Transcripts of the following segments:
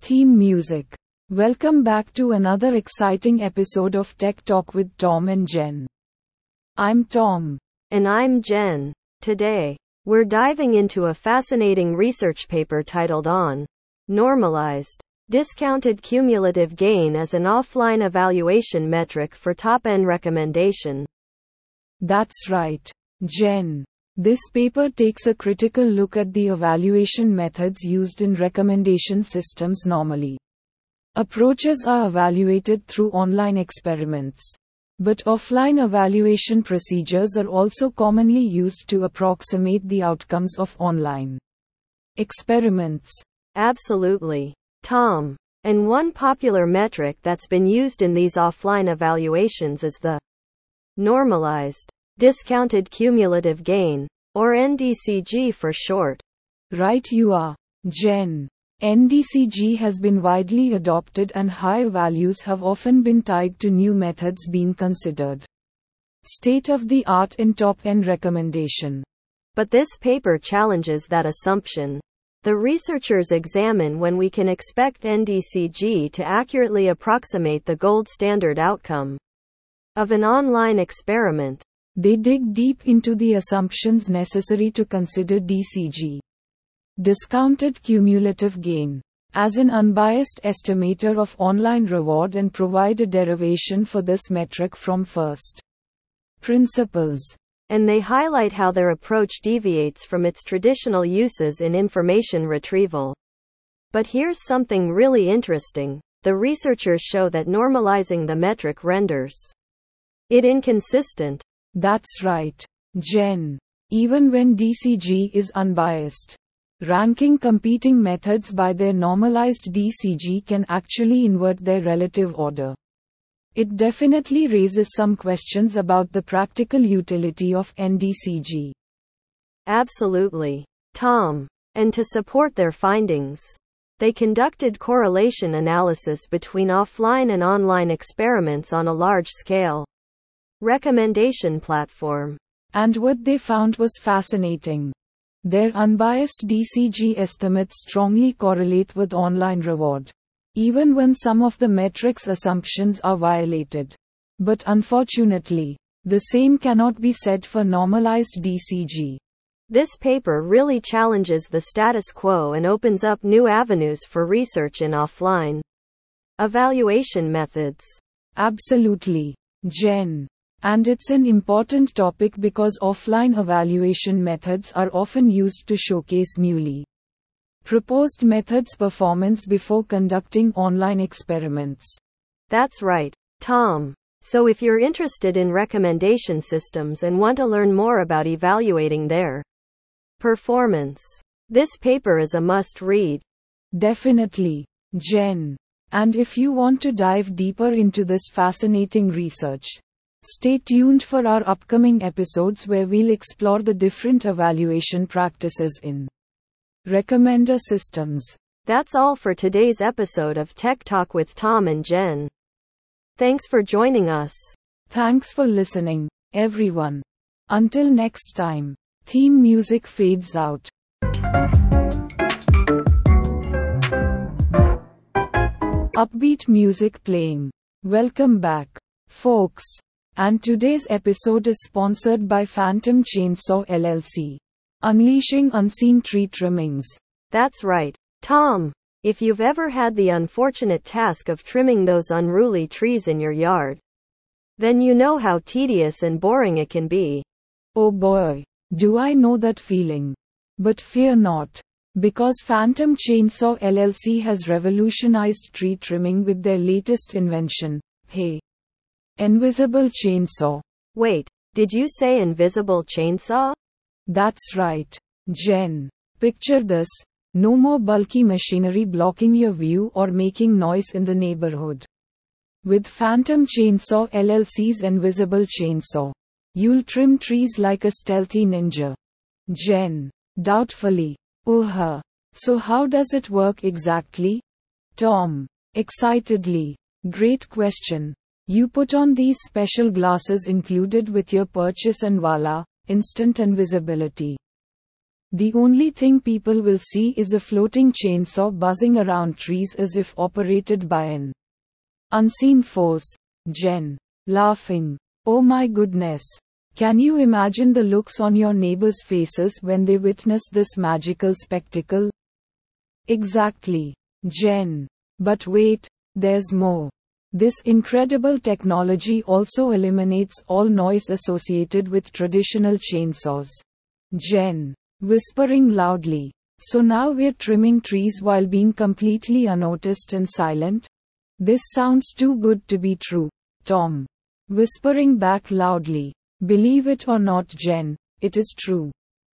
Theme music. Welcome back to another exciting episode of Tech Talk with Tom and Jen. I'm Tom. And I'm Jen. Today, we're diving into a fascinating research paper titled On Normalized Discounted Cumulative Gain as an Offline Evaluation Metric for Top n Recommendation. That's right, Jen. This paper takes a critical look at the evaluation methods used in recommendation systems normally. Approaches are evaluated through online experiments. But offline evaluation procedures are also commonly used to approximate the outcomes of online experiments. Absolutely. Tom. And one popular metric that's been used in these offline evaluations is the normalized discounted cumulative gain, or NDCG for short. Right, you are, Jen. NDCG has been widely adopted and high values have often been tied to new methods being considered. State of the art in top-n recommendation. But this paper challenges that assumption. The researchers examine when we can expect NDCG to accurately approximate the gold standard outcome of an online experiment. They dig deep into the assumptions necessary to consider DCG. Discounted cumulative gain. As an unbiased estimator of online reward and provide a derivation for this metric from first principles. And they highlight how their approach deviates from its traditional uses in information retrieval. But here's something really interesting. The researchers show that normalizing the metric renders it inconsistent. That's right, Jen. Even when DCG is unbiased, ranking competing methods by their normalized DCG can actually invert their relative order. It definitely raises some questions about the practical utility of NDCG. Absolutely. Tom. And to support their findings, they conducted correlation analysis between offline and online experiments on a large scale recommendation platform. And what they found was fascinating. Their unbiased DCG estimates strongly correlate with online reward, even when some of the metrics assumptions are violated. But unfortunately, the same cannot be said for normalized DCG. This paper really challenges the status quo and opens up new avenues for research in offline evaluation methods. Absolutely. Jen. And it's an important topic because offline evaluation methods are often used to showcase newly proposed methods performance before conducting online experiments. That's right, Tom. So if you're interested in recommendation systems and want to learn more about evaluating their performance, this paper is a must read. Definitely, Jen. And if you want to dive deeper into this fascinating research, Stay tuned for our upcoming episodes where we'll explore the different evaluation practices in recommender systems. That's all for today's episode of Tech Talk with Tom and Jen. Thanks for joining us. Thanks for listening, everyone. Until next time, theme music fades out. Upbeat music playing. Welcome back, folks. And today's episode is sponsored by Phantom Chainsaw LLC. Unleashing unseen tree trimmings. That's right, Tom. If you've ever had the unfortunate task of trimming those unruly trees in your yard, then you know how tedious and boring it can be. Oh boy, do I know that feeling. But fear not. Because Phantom Chainsaw LLC has revolutionized tree trimming with their latest invention. Hey, Invisible chainsaw. Wait, did you say invisible chainsaw? That's right, Jen. Picture this no more bulky machinery blocking your view or making noise in the neighborhood. With Phantom Chainsaw LLC's Invisible Chainsaw, you'll trim trees like a stealthy ninja. Jen. Doubtfully. Uh huh. So, how does it work exactly? Tom. Excitedly. Great question. You put on these special glasses included with your purchase and voila, instant invisibility. The only thing people will see is a floating chainsaw buzzing around trees as if operated by an unseen force. Jen. Laughing. Oh my goodness. Can you imagine the looks on your neighbors' faces when they witness this magical spectacle? Exactly. Jen. But wait, there's more. This incredible technology also eliminates all noise associated with traditional chainsaws. Jen. Whispering loudly. So now we're trimming trees while being completely unnoticed and silent? This sounds too good to be true. Tom. Whispering back loudly. Believe it or not, Jen, it is true.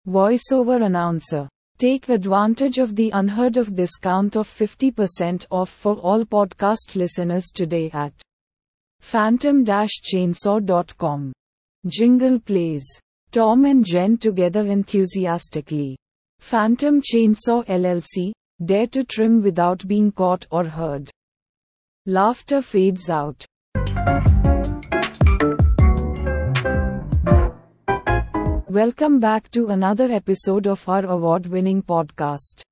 Voiceover announcer. Take advantage of the unheard of discount of 50% off for all podcast listeners today at phantom-chainsaw.com. Jingle plays. Tom and Jen together enthusiastically. Phantom Chainsaw LLC, dare to trim without being caught or heard. Laughter fades out. Welcome back to another episode of our award winning podcast.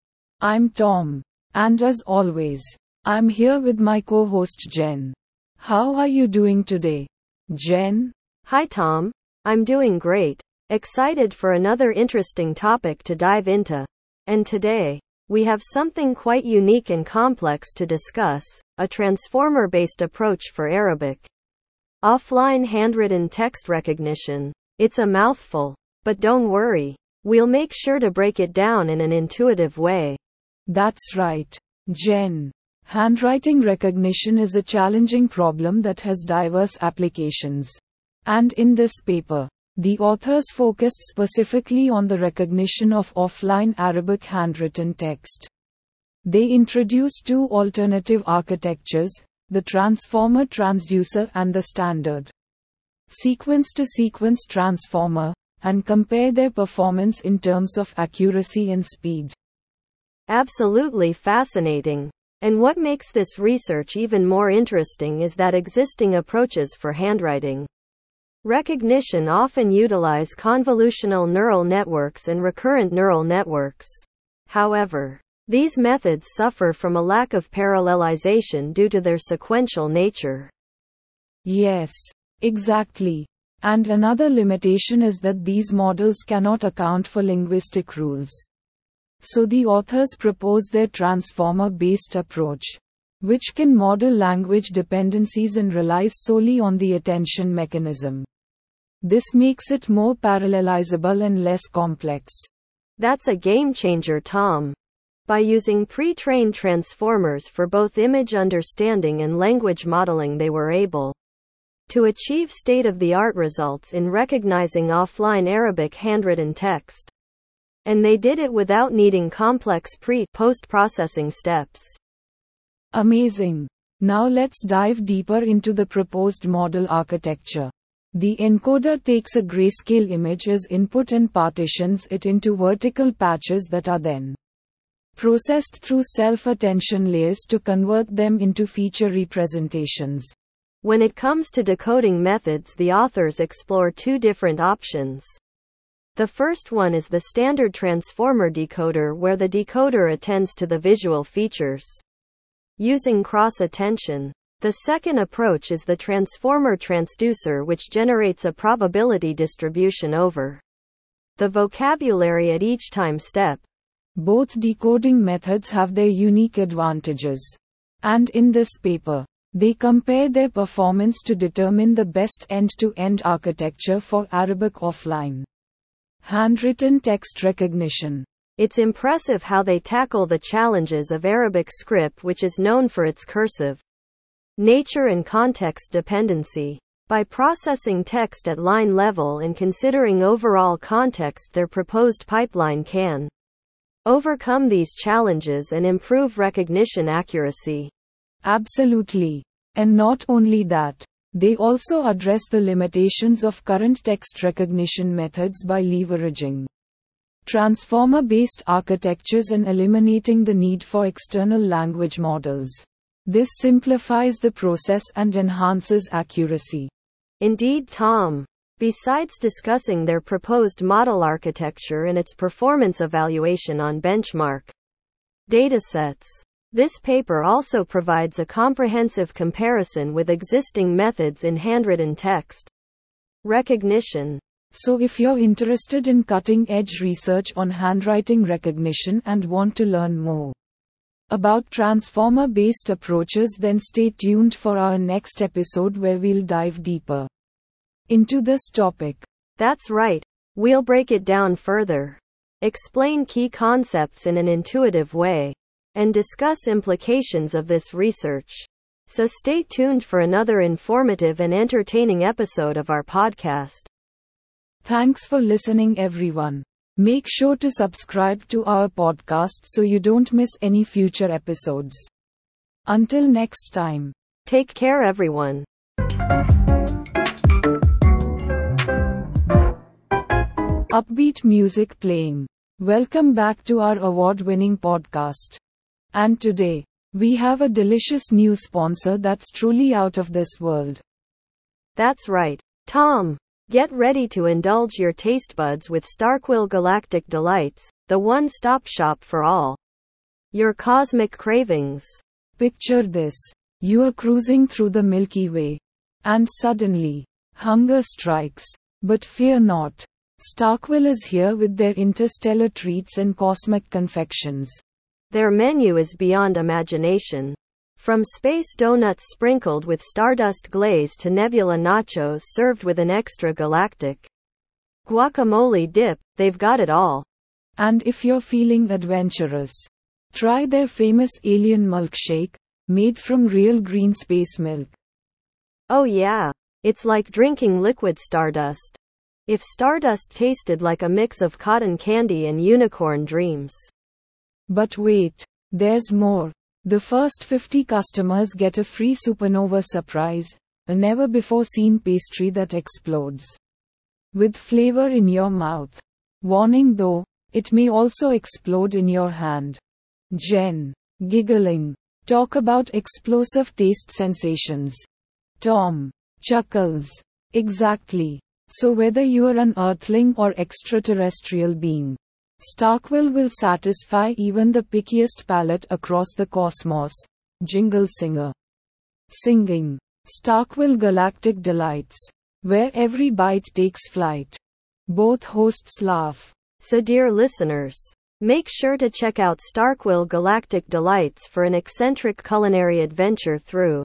I'm Tom. And as always, I'm here with my co host Jen. How are you doing today? Jen? Hi, Tom. I'm doing great. Excited for another interesting topic to dive into. And today, we have something quite unique and complex to discuss a transformer based approach for Arabic. Offline handwritten text recognition. It's a mouthful. But don't worry. We'll make sure to break it down in an intuitive way. That's right. Jen. Handwriting recognition is a challenging problem that has diverse applications. And in this paper, the authors focused specifically on the recognition of offline Arabic handwritten text. They introduced two alternative architectures the transformer transducer and the standard sequence to sequence transformer, and compare their performance in terms of accuracy and speed. Absolutely fascinating. And what makes this research even more interesting is that existing approaches for handwriting recognition often utilize convolutional neural networks and recurrent neural networks. However, these methods suffer from a lack of parallelization due to their sequential nature. Yes, exactly. And another limitation is that these models cannot account for linguistic rules. So the authors propose their transformer based approach, which can model language dependencies and relies solely on the attention mechanism. This makes it more parallelizable and less complex. That's a game changer, Tom. By using pre trained transformers for both image understanding and language modeling, they were able to achieve state-of-the-art results in recognizing offline Arabic handwritten text. And they did it without needing complex pre-post processing steps. Amazing. Now let's dive deeper into the proposed model architecture. The encoder takes a grayscale image as input and partitions it into vertical patches that are then processed through self-attention layers to convert them into feature representations. When it comes to decoding methods, the authors explore two different options. The first one is the standard transformer decoder, where the decoder attends to the visual features using cross attention. The second approach is the transformer transducer, which generates a probability distribution over the vocabulary at each time step. Both decoding methods have their unique advantages. And in this paper, they compare their performance to determine the best end-to-end architecture for Arabic offline handwritten text recognition. It's impressive how they tackle the challenges of Arabic script which is known for its cursive nature and context dependency. By processing text at line level and considering overall context their proposed pipeline can overcome these challenges and improve recognition accuracy. Absolutely. And not only that, they also address the limitations of current text recognition methods by leveraging transformer based architectures and eliminating the need for external language models. This simplifies the process and enhances accuracy. Indeed, Tom. besides discussing their proposed model architecture and its performance evaluation on benchmark datasets. This paper also provides a comprehensive comparison with existing methods in handwritten text recognition. So, if you're interested in cutting edge research on handwriting recognition and want to learn more about transformer based approaches, then stay tuned for our next episode where we'll dive deeper into this topic. That's right. We'll break it down further, explain key concepts in an intuitive way, and discuss implications of this research. So stay tuned for another informative and entertaining episode of our podcast. Thanks for listening, everyone. Make sure to subscribe to our podcast so you don't miss any future episodes. Until next time, take care, everyone. Upbeat music playing. Welcome back to our award winning podcast. And today, we have a delicious new sponsor that's truly out of this world. That's right, Tom. Get ready to indulge your taste buds with Starkville Galactic Delights, the one stop shop for all your cosmic cravings. Picture this you are cruising through the Milky Way, and suddenly, hunger strikes. But fear not. Starkville is here with their interstellar treats and cosmic confections. Their menu is beyond imagination. From space donuts sprinkled with stardust glaze to nebula nachos served with an extra galactic guacamole dip, they've got it all. And if you're feeling adventurous, try their famous alien milkshake, made from real green space milk. Oh, yeah. It's like drinking liquid stardust. If stardust tasted like a mix of cotton candy and unicorn dreams. But wait, there's more. The first 50 customers get a free supernova surprise, a never before seen pastry that explodes with flavor in your mouth. Warning though, it may also explode in your hand. Jen, giggling. Talk about explosive taste sensations. Tom, chuckles. Exactly. So whether you are an earthling or extraterrestrial being, Starkville will satisfy even the pickiest palate across the cosmos. Jingle Singer. Singing. Starkville Galactic Delights. Where every bite takes flight. Both hosts laugh. So, dear listeners, make sure to check out Starkville Galactic Delights for an eccentric culinary adventure through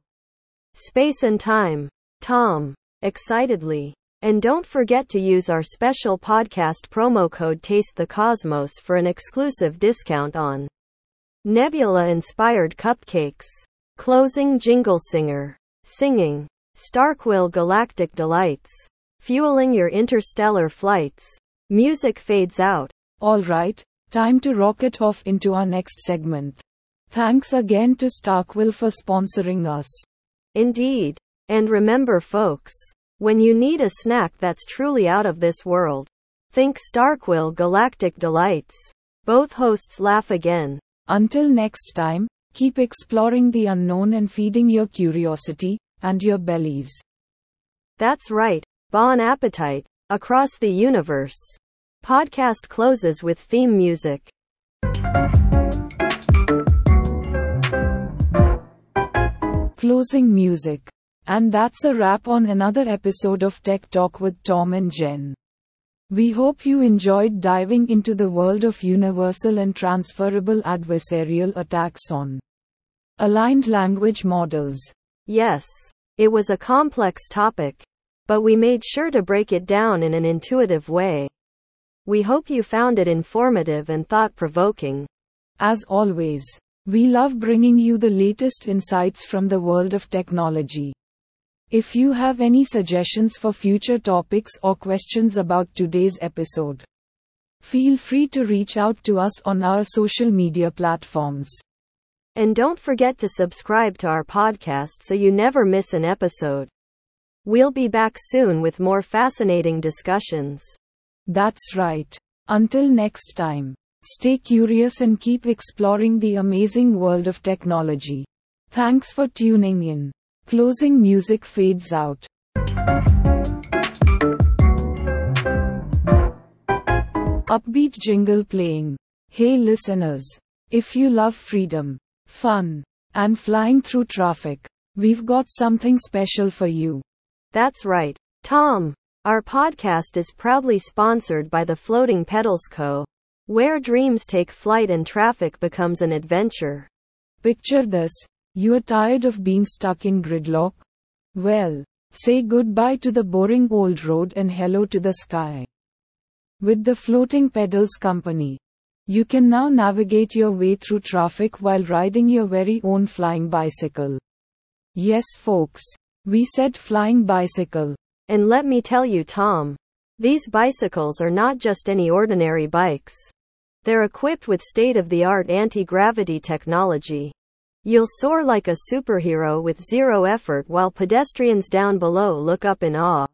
space and time. Tom. Excitedly. And don't forget to use our special podcast promo code Taste the Cosmos for an exclusive discount on Nebula inspired cupcakes. Closing Jingle Singer. Singing. Starkville Galactic Delights. Fueling your interstellar flights. Music fades out. Alright, time to rocket off into our next segment. Thanks again to Starkville for sponsoring us. Indeed. And remember, folks. When you need a snack that's truly out of this world, think Starkville Galactic Delights. Both hosts laugh again. Until next time, keep exploring the unknown and feeding your curiosity and your bellies. That's right. Bon appetite across the universe. Podcast closes with theme music. Closing music. And that's a wrap on another episode of Tech Talk with Tom and Jen. We hope you enjoyed diving into the world of universal and transferable adversarial attacks on aligned language models. Yes, it was a complex topic, but we made sure to break it down in an intuitive way. We hope you found it informative and thought provoking. As always, we love bringing you the latest insights from the world of technology. If you have any suggestions for future topics or questions about today's episode, feel free to reach out to us on our social media platforms. And don't forget to subscribe to our podcast so you never miss an episode. We'll be back soon with more fascinating discussions. That's right. Until next time, stay curious and keep exploring the amazing world of technology. Thanks for tuning in. Closing music fades out. Upbeat jingle playing. Hey listeners. If you love freedom, fun, and flying through traffic, we've got something special for you. That's right, Tom. Our podcast is proudly sponsored by the Floating Pedals Co., where dreams take flight and traffic becomes an adventure. Picture this you're tired of being stuck in gridlock? Well, say goodbye to the boring old road and hello to the sky. With the Floating Pedals Company, you can now navigate your way through traffic while riding your very own flying bicycle. Yes, folks, we said flying bicycle. And let me tell you, Tom, these bicycles are not just any ordinary bikes. They're equipped with state of the art anti gravity technology. You'll soar like a superhero with zero effort while pedestrians down below look up in awe.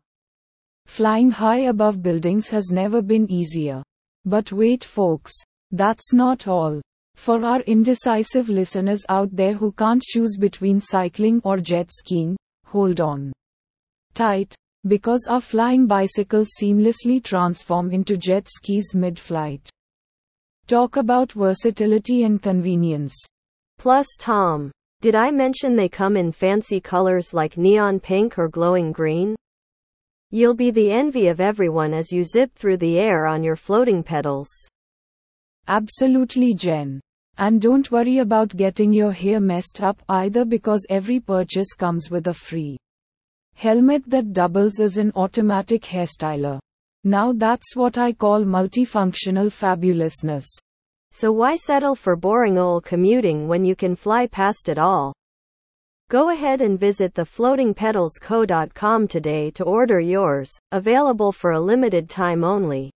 Flying high above buildings has never been easier. But wait, folks, that's not all. For our indecisive listeners out there who can't choose between cycling or jet skiing, hold on tight, because our flying bicycles seamlessly transform into jet skis mid flight. Talk about versatility and convenience. Plus, Tom, did I mention they come in fancy colors like neon pink or glowing green? You'll be the envy of everyone as you zip through the air on your floating pedals. Absolutely, Jen. And don't worry about getting your hair messed up either because every purchase comes with a free helmet that doubles as an automatic hairstyler. Now that's what I call multifunctional fabulousness. So why settle for boring old commuting when you can fly past it all? Go ahead and visit thefloatingpedalsco.com today to order yours, available for a limited time only.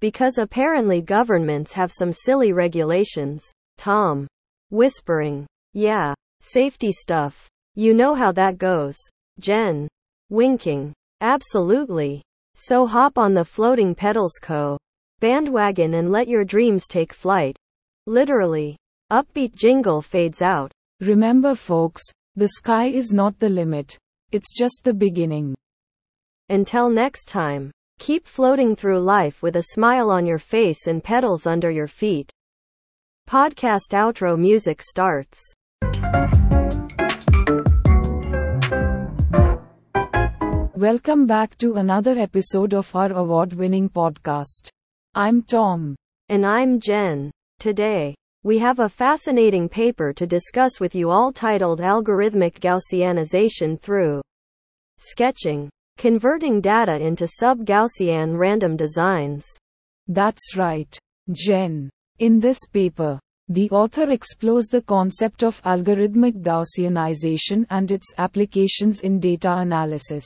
Because apparently governments have some silly regulations. Tom. Whispering. Yeah. Safety stuff. You know how that goes. Jen. Winking. Absolutely. So hop on the Floating Pedals Co. bandwagon and let your dreams take flight. Literally. Upbeat jingle fades out. Remember, folks, the sky is not the limit, it's just the beginning. Until next time, keep floating through life with a smile on your face and pedals under your feet. Podcast outro music starts. Welcome back to another episode of our award winning podcast. I'm Tom. And I'm Jen. Today, we have a fascinating paper to discuss with you all titled Algorithmic Gaussianization through Sketching Converting Data into Sub Gaussian Random Designs. That's right, Jen. In this paper, the author explores the concept of algorithmic Gaussianization and its applications in data analysis.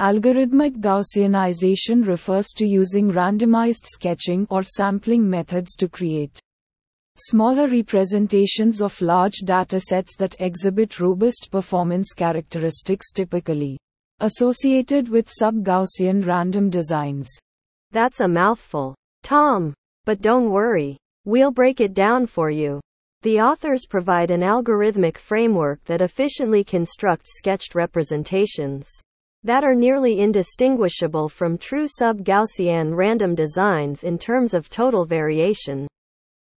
Algorithmic Gaussianization refers to using randomized sketching or sampling methods to create Smaller representations of large datasets that exhibit robust performance characteristics typically associated with sub-Gaussian random designs. That's a mouthful. Tom. But don't worry. We'll break it down for you. The authors provide an algorithmic framework that efficiently constructs sketched representations that are nearly indistinguishable from true sub-Gaussian random designs in terms of total variation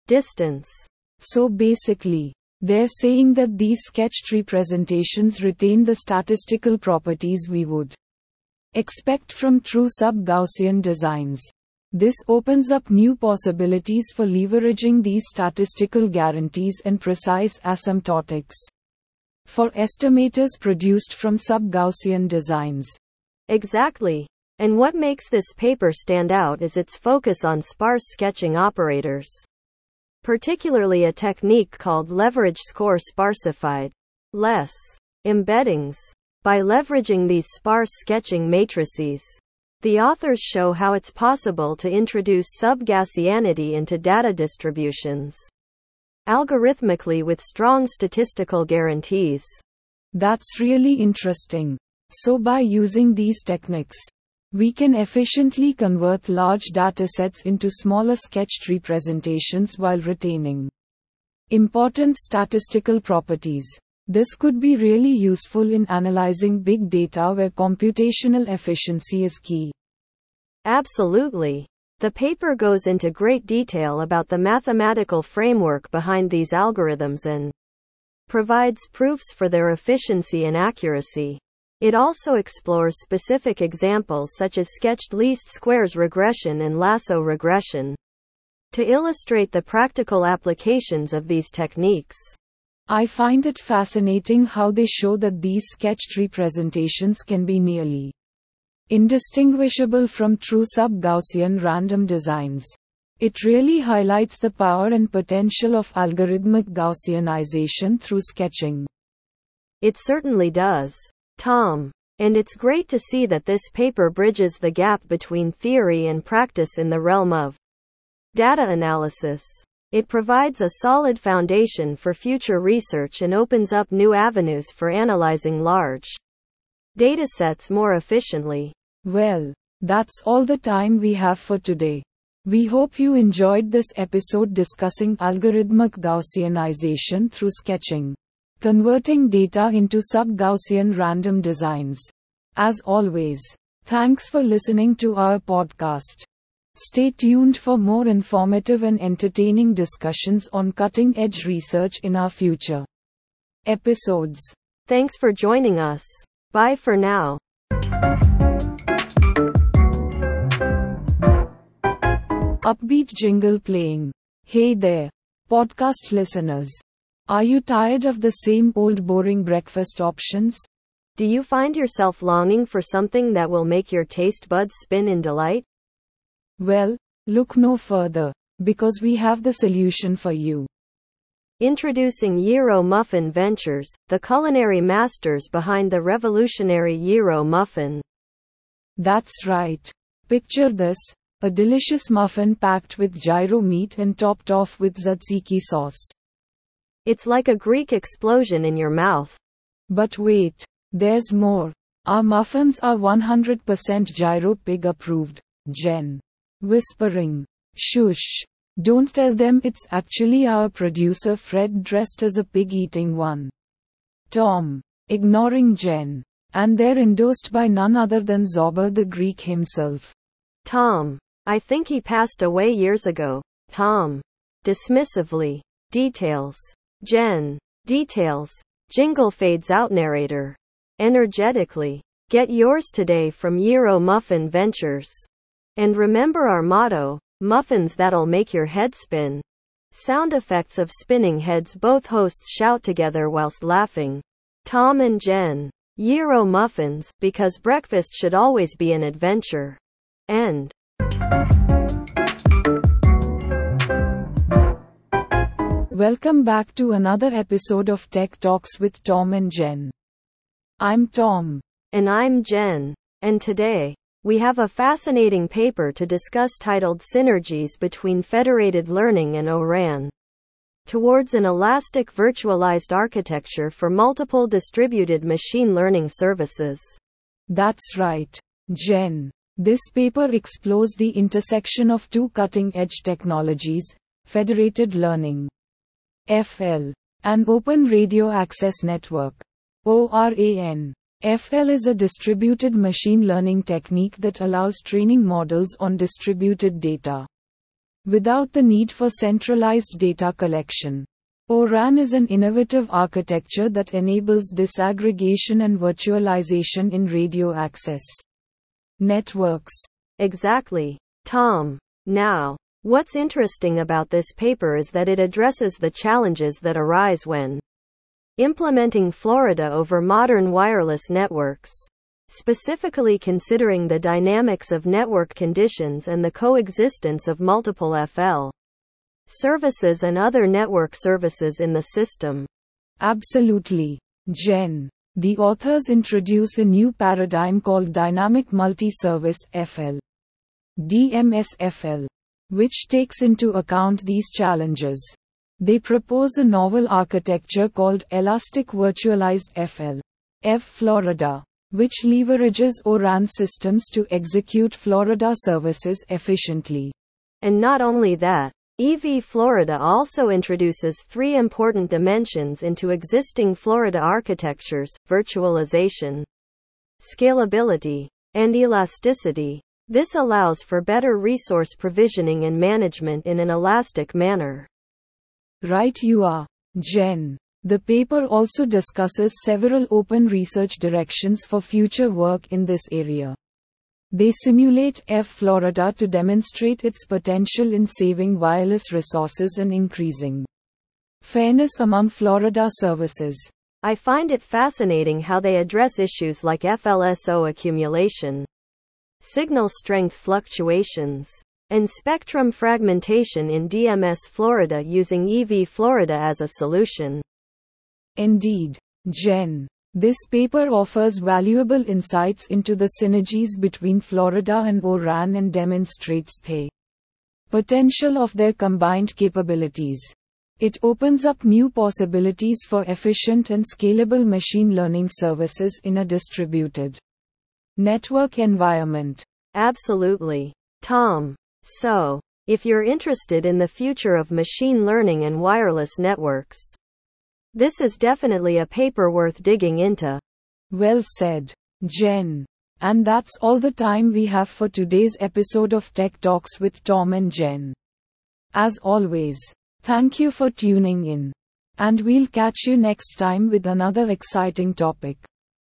distance. So basically, they're saying that these sketched representations retain the statistical properties we would expect from true sub-Gaussian designs. This opens up new possibilities for leveraging these statistical guarantees and precise asymptotics for estimators produced from sub-Gaussian designs. Exactly. And what makes this paper stand out is its focus on sparse sketching operators particularly a technique called leverage score sparsified LESS embeddings. By leveraging these sparse sketching matrices, the authors show how it's possible to introduce sub-Gaussianity into data distributions algorithmically with strong statistical guarantees. That's really interesting. So by using these techniques, we can efficiently convert large datasets into smaller sketched representations while retaining important statistical properties. This could be really useful in analyzing big data where computational efficiency is key. Absolutely. The paper goes into great detail about the mathematical framework behind these algorithms and provides proofs for their efficiency and accuracy. It also explores specific examples such as sketched least squares regression and lasso regression to illustrate the practical applications of these techniques. I find it fascinating how they show that these sketched representations can be nearly indistinguishable from true sub-Gaussian random designs. It really highlights the power and potential of algorithmic Gaussianization through sketching. It certainly does. Tom. And it's great to see that this paper bridges the gap between theory and practice in the realm of data analysis. It provides a solid foundation for future research and opens up new avenues for analyzing large datasets more efficiently. Well, that's all the time we have for today. We hope you enjoyed this episode discussing algorithmic Gaussianization through sketching, converting data into sub-Gaussian random designs. As always, thanks for listening to our podcast. Stay tuned for more informative and entertaining discussions on cutting edge research in our future episodes. Thanks for joining us. Bye for now. Upbeat jingle playing. Hey there, podcast listeners. Are you tired of the same old boring breakfast options? Do you find yourself longing for something that will make your taste buds spin in delight? Well, look no further, because we have the solution for you. Introducing Gyro Muffin Ventures, the culinary masters behind the revolutionary Gyro muffin. That's right. Picture this a delicious muffin packed with gyro meat and topped off with tzatziki sauce. It's like a Greek explosion in your mouth. But wait, there's more. Our muffins are 100% gyro pig approved. Jen. Whispering. Shush. Don't tell them it's actually our producer Fred dressed as a pig eating one. Tom. Ignoring Jen. And they're endorsed by none other than Zorba the Greek himself. Tom. I think he passed away years ago. Tom. Dismissively. Details. Jen. Details. Jingle fades out narrator. Energetically. Get yours today from Euro Muffin Ventures. And remember our motto, muffins that'll make your head spin. Sound effects of spinning heads both hosts shout together whilst laughing. Tom and Jen. Gyro muffins, because breakfast should always be an adventure. End. Welcome back to another episode of Tech Talks with Tom and Jen. I'm Tom. And I'm Jen. And today, we have a fascinating paper to discuss titled Synergies Between Federated Learning and ORAN Towards an Elastic Virtualized Architecture for Multiple Distributed Machine Learning Services. That's right, Jen. This paper explores the intersection of two cutting edge technologies federated learning, FL, and Open Radio Access Network, ORAN. FL is a distributed machine learning technique that allows training models on distributed data without the need for centralized data collection. ORAN is an innovative architecture that enables disaggregation and virtualization in radio access networks. Exactly. Tom. Now, what's interesting about this paper is that it addresses the challenges that arise when implementing Florida over modern wireless networks. Specifically considering the dynamics of network conditions and the coexistence of multiple FL services and other network services in the system. Absolutely. Jen. The authors introduce a new paradigm called Dynamic Multi-Service FL. DMSFL, which takes into account these challenges. They propose a novel architecture called Elastic Virtualized FL, F Florida, which leverages ORAN systems to execute Florida services efficiently. And not only that, EV Florida also introduces three important dimensions into existing Florida architectures virtualization, scalability, and elasticity. This allows for better resource provisioning and management in an elastic manner. Right you are, Jen. The paper also discusses several open research directions for future work in this area. They simulate F Florida to demonstrate its potential in saving wireless resources and increasing fairness among Florida services. I find it fascinating how they address issues like FLSO accumulation, signal strength fluctuations, and spectrum fragmentation in DMS Florida using EV Florida as a solution. Indeed, Jen. This paper offers valuable insights into the synergies between Florida and ORAN and demonstrates the potential of their combined capabilities. It opens up new possibilities for efficient and scalable machine learning services in a distributed network environment. Absolutely. Tom. So, if you're interested in the future of machine learning and wireless networks, this is definitely a paper worth digging into. Well said, Jen. And that's all the time we have for today's episode of Tech Talks with Tom and Jen. As always, thank you for tuning in. And we'll catch you next time with another exciting topic.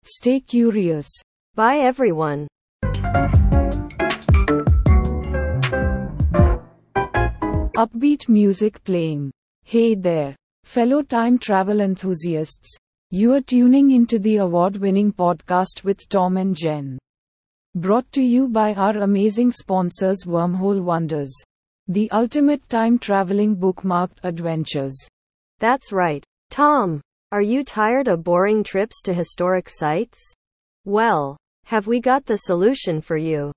Stay curious. Bye everyone. Upbeat music playing. Hey there, fellow time travel enthusiasts. You are tuning into the award winning podcast with Tom and Jen. Brought to you by our amazing sponsors Wormhole Wonders. The ultimate time traveling bookmarked adventures. That's right. Tom, are you tired of boring trips to historic sites? Well, have we got the solution for you?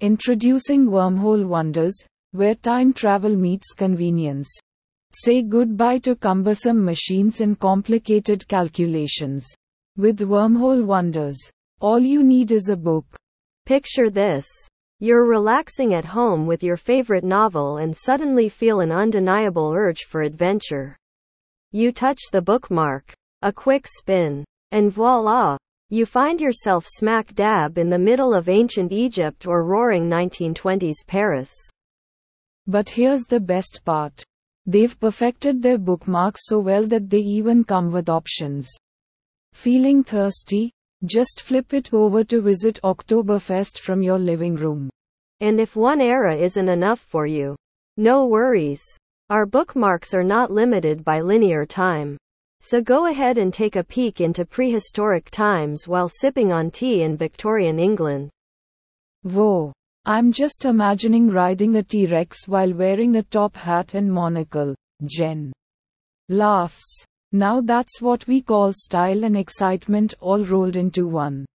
Introducing Wormhole Wonders, where time travel meets convenience. Say goodbye to cumbersome machines and complicated calculations. With Wormhole Wonders, all you need is a book. Picture this. You're relaxing at home with your favorite novel and suddenly feel an undeniable urge for adventure. You touch the bookmark, a quick spin, and voila! You find yourself smack dab in the middle of ancient Egypt or roaring 1920s Paris. But here's the best part. They've perfected their bookmarks so well that they even come with options. Feeling thirsty? Just flip it over to visit Oktoberfest from your living room. And if one era isn't enough for you, no worries. Our bookmarks are not limited by linear time. So go ahead and take a peek into prehistoric times while sipping on tea in Victorian England. Whoa. I'm just imagining riding a T Rex while wearing a top hat and monocle. Jen laughs. Now that's what we call style and excitement all rolled into one.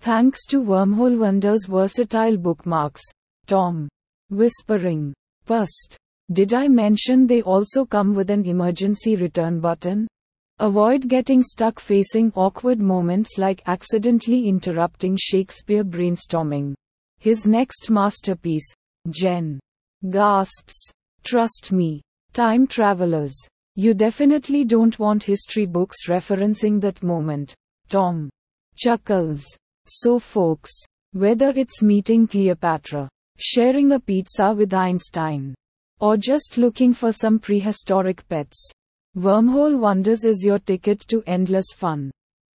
Thanks to Wormhole Wonder's versatile bookmarks. Tom. Whispering. Pust. Did I mention they also come with an emergency return button? Avoid getting stuck facing awkward moments like accidentally interrupting Shakespeare brainstorming. His next masterpiece, Jen. Gasps. Trust me. Time travelers. You definitely don't want history books referencing that moment. Tom. Chuckles. So, folks, whether it's meeting Cleopatra, sharing a pizza with Einstein, or just looking for some prehistoric pets, Wormhole Wonders is your ticket to endless fun.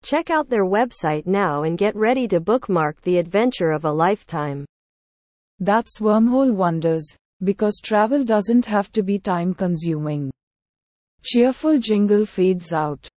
Check out their website now and get ready to bookmark the adventure of a lifetime. That's Wormhole Wonders, because travel doesn't have to be time consuming. Cheerful jingle fades out.